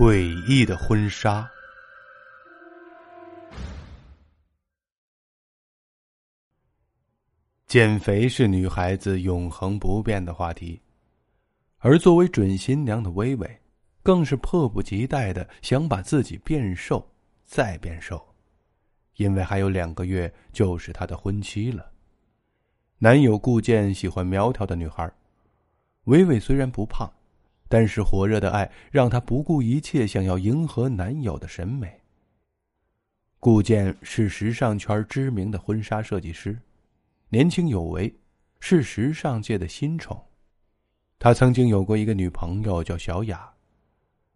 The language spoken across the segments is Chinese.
诡异的婚纱。减肥是女孩子永恒不变的话题，而作为准新娘的薇薇，更是迫不及待的想把自己变瘦，再变瘦，因为还有两个月就是她的婚期了。男友顾健喜欢苗条的女孩，薇薇虽然不胖，但是火热的爱让她不顾一切想要迎合男友的审美。顾健是时尚圈知名的婚纱设计师。年轻有为，是时尚界的新宠。他曾经有过一个女朋友叫小雅，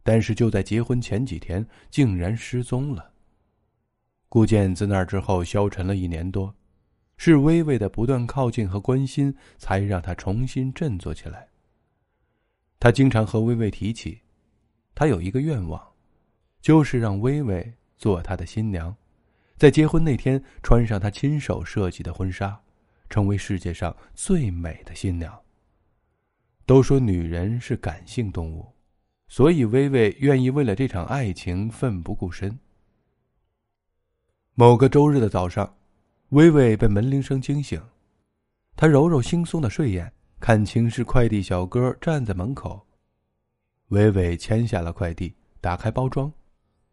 但是就在结婚前几天，竟然失踪了。顾健自那之后消沉了一年多，是微微的不断靠近和关心，才让他重新振作起来。他经常和微微提起，他有一个愿望，就是让微微做他的新娘，在结婚那天穿上他亲手设计的婚纱。成为世界上最美的新娘。都说女人是感性动物，所以薇薇愿意为了这场爱情奋不顾身。某个周日的早上，薇薇被门铃声惊醒，她揉揉惺忪的睡眼，看清是快递小哥站在门口。伟伟签下了快递，打开包装，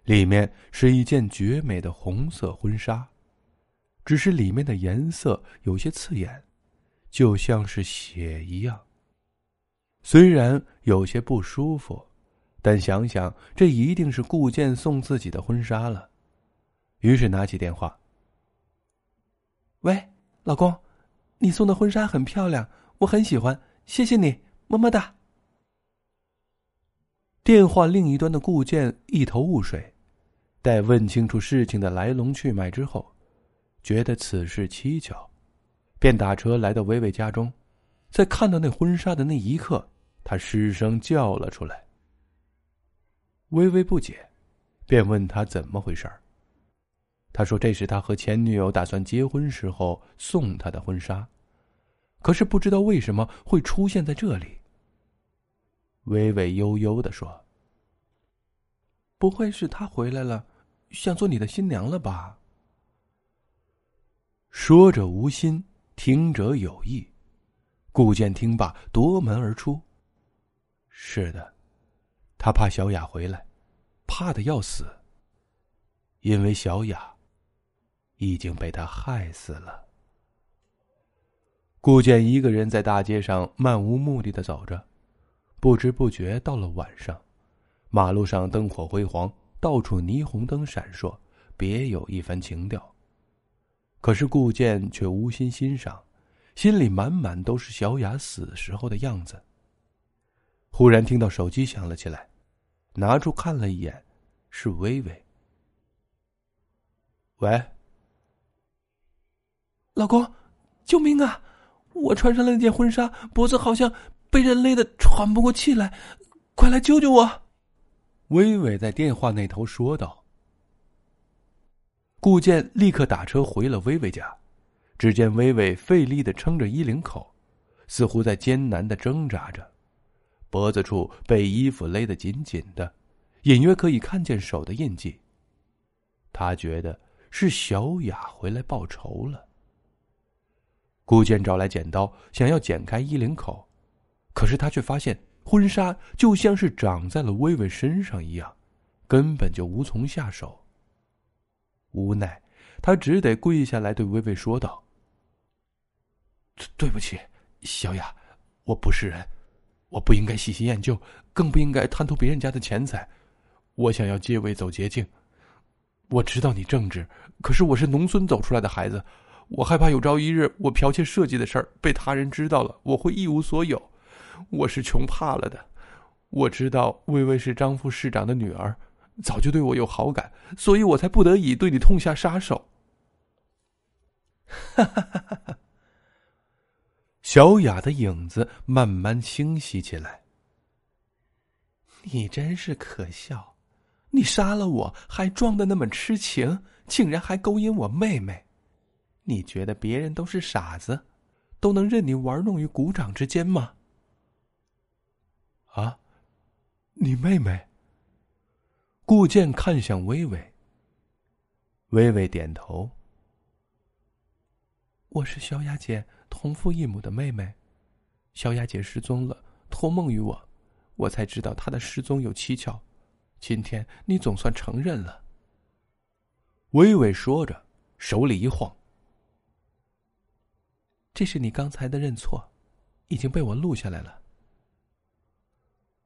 里面是一件绝美的红色婚纱。只是里面的颜色有些刺眼，就像是血一样。虽然有些不舒服，但想想这一定是顾健送自己的婚纱了，于是拿起电话：“喂，老公，你送的婚纱很漂亮，我很喜欢，谢谢你，么么哒。”电话另一端的顾健一头雾水，待问清楚事情的来龙去脉之后。觉得此事蹊跷，便打车来到薇薇家中。在看到那婚纱的那一刻，他失声叫了出来。微微不解，便问他怎么回事儿。他说：“这是他和前女友打算结婚时候送他的婚纱，可是不知道为什么会出现在这里。”微微悠悠的说：“不会是他回来了，想做你的新娘了吧？”说者无心，听者有意。顾剑听罢，夺门而出。是的，他怕小雅回来，怕的要死。因为小雅已经被他害死了。顾健一个人在大街上漫无目的的走着，不知不觉到了晚上，马路上灯火辉煌，到处霓虹灯闪烁，别有一番情调。可是顾健却无心欣赏，心里满满都是小雅死时候的样子。忽然听到手机响了起来，拿出看了一眼，是微微。喂，老公，救命啊！我穿上了那件婚纱，脖子好像被人勒得喘不过气来，快来救救我！微微在电话那头说道。顾健立刻打车回了薇薇家，只见薇薇费力的撑着衣领口，似乎在艰难的挣扎着，脖子处被衣服勒得紧紧的，隐约可以看见手的印记。他觉得是小雅回来报仇了。顾健找来剪刀，想要剪开衣领口，可是他却发现婚纱就像是长在了薇薇身上一样，根本就无从下手。无奈，他只得跪下来对薇薇说道：“对不起，小雅，我不是人，我不应该喜新厌旧，更不应该贪图别人家的钱财。我想要借位走捷径。我知道你正直，可是我是农村走出来的孩子，我害怕有朝一日我剽窃设计的事儿被他人知道了，我会一无所有。我是穷怕了的。我知道薇薇是张副市长的女儿。”早就对我有好感，所以我才不得已对你痛下杀手。哈哈哈哈哈！小雅的影子慢慢清晰起来。你真是可笑！你杀了我还装的那么痴情，竟然还勾引我妹妹。你觉得别人都是傻子，都能任你玩弄于股掌之间吗？啊，你妹妹？顾健看向微微，微微点头。我是小雅姐同父异母的妹妹，小雅姐失踪了，托梦于我，我才知道她的失踪有蹊跷。今天你总算承认了。微微说着，手里一晃：“这是你刚才的认错，已经被我录下来了。”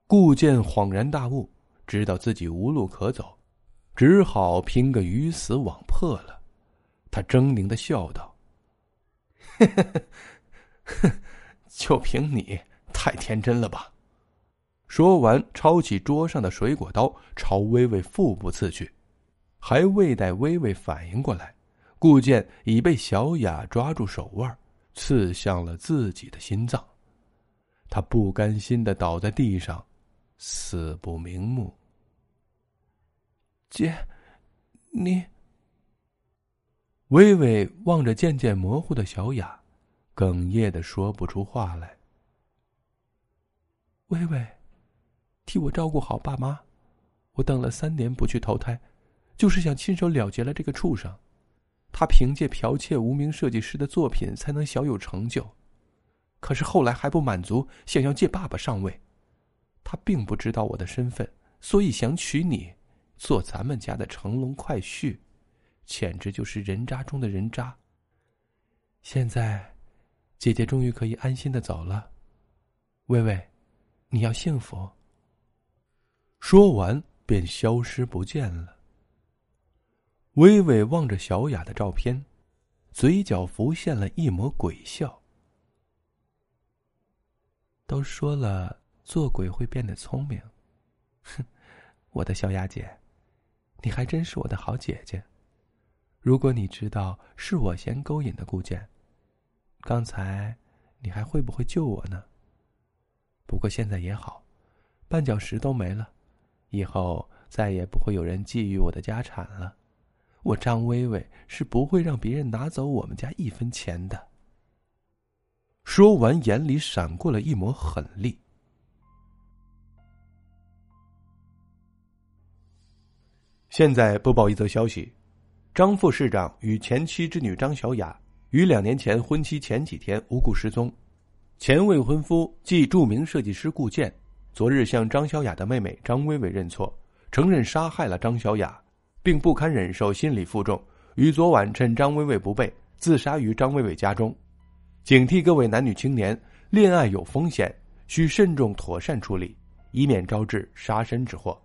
顾健恍然大悟，知道自己无路可走，只好拼个鱼死网破了。他狰狞的笑道。呵呵呵，就凭你太天真了吧！说完，抄起桌上的水果刀，朝微微腹部刺去。还未待微微反应过来，顾健已被小雅抓住手腕，刺向了自己的心脏。他不甘心的倒在地上，死不瞑目。姐，你。微微望着渐渐模糊的小雅，哽咽的说不出话来。微微，替我照顾好爸妈。我等了三年不去投胎，就是想亲手了结了这个畜生。他凭借剽窃无名设计师的作品才能小有成就，可是后来还不满足，想要借爸爸上位。他并不知道我的身份，所以想娶你，做咱们家的乘龙快婿。简直就是人渣中的人渣。现在，姐姐终于可以安心的走了。微微，你要幸福。说完，便消失不见了。微微望着小雅的照片，嘴角浮现了一抹鬼笑。都说了，做鬼会变得聪明。哼，我的小雅姐，你还真是我的好姐姐。如果你知道是我先勾引的顾剑，刚才你还会不会救我呢？不过现在也好，绊脚石都没了，以后再也不会有人觊觎我的家产了。我张薇薇是不会让别人拿走我们家一分钱的。说完，眼里闪过了一抹狠厉。现在播报一则消息。张副市长与前妻之女张小雅于两年前婚期前几天无故失踪，前未婚夫即著名设计师顾健，昨日向张小雅的妹妹张薇薇认错，承认杀害了张小雅，并不堪忍受心理负重，于昨晚趁张薇薇不备自杀于张薇薇家中。警惕各位男女青年，恋爱有风险，需慎重妥善处理，以免招致杀身之祸。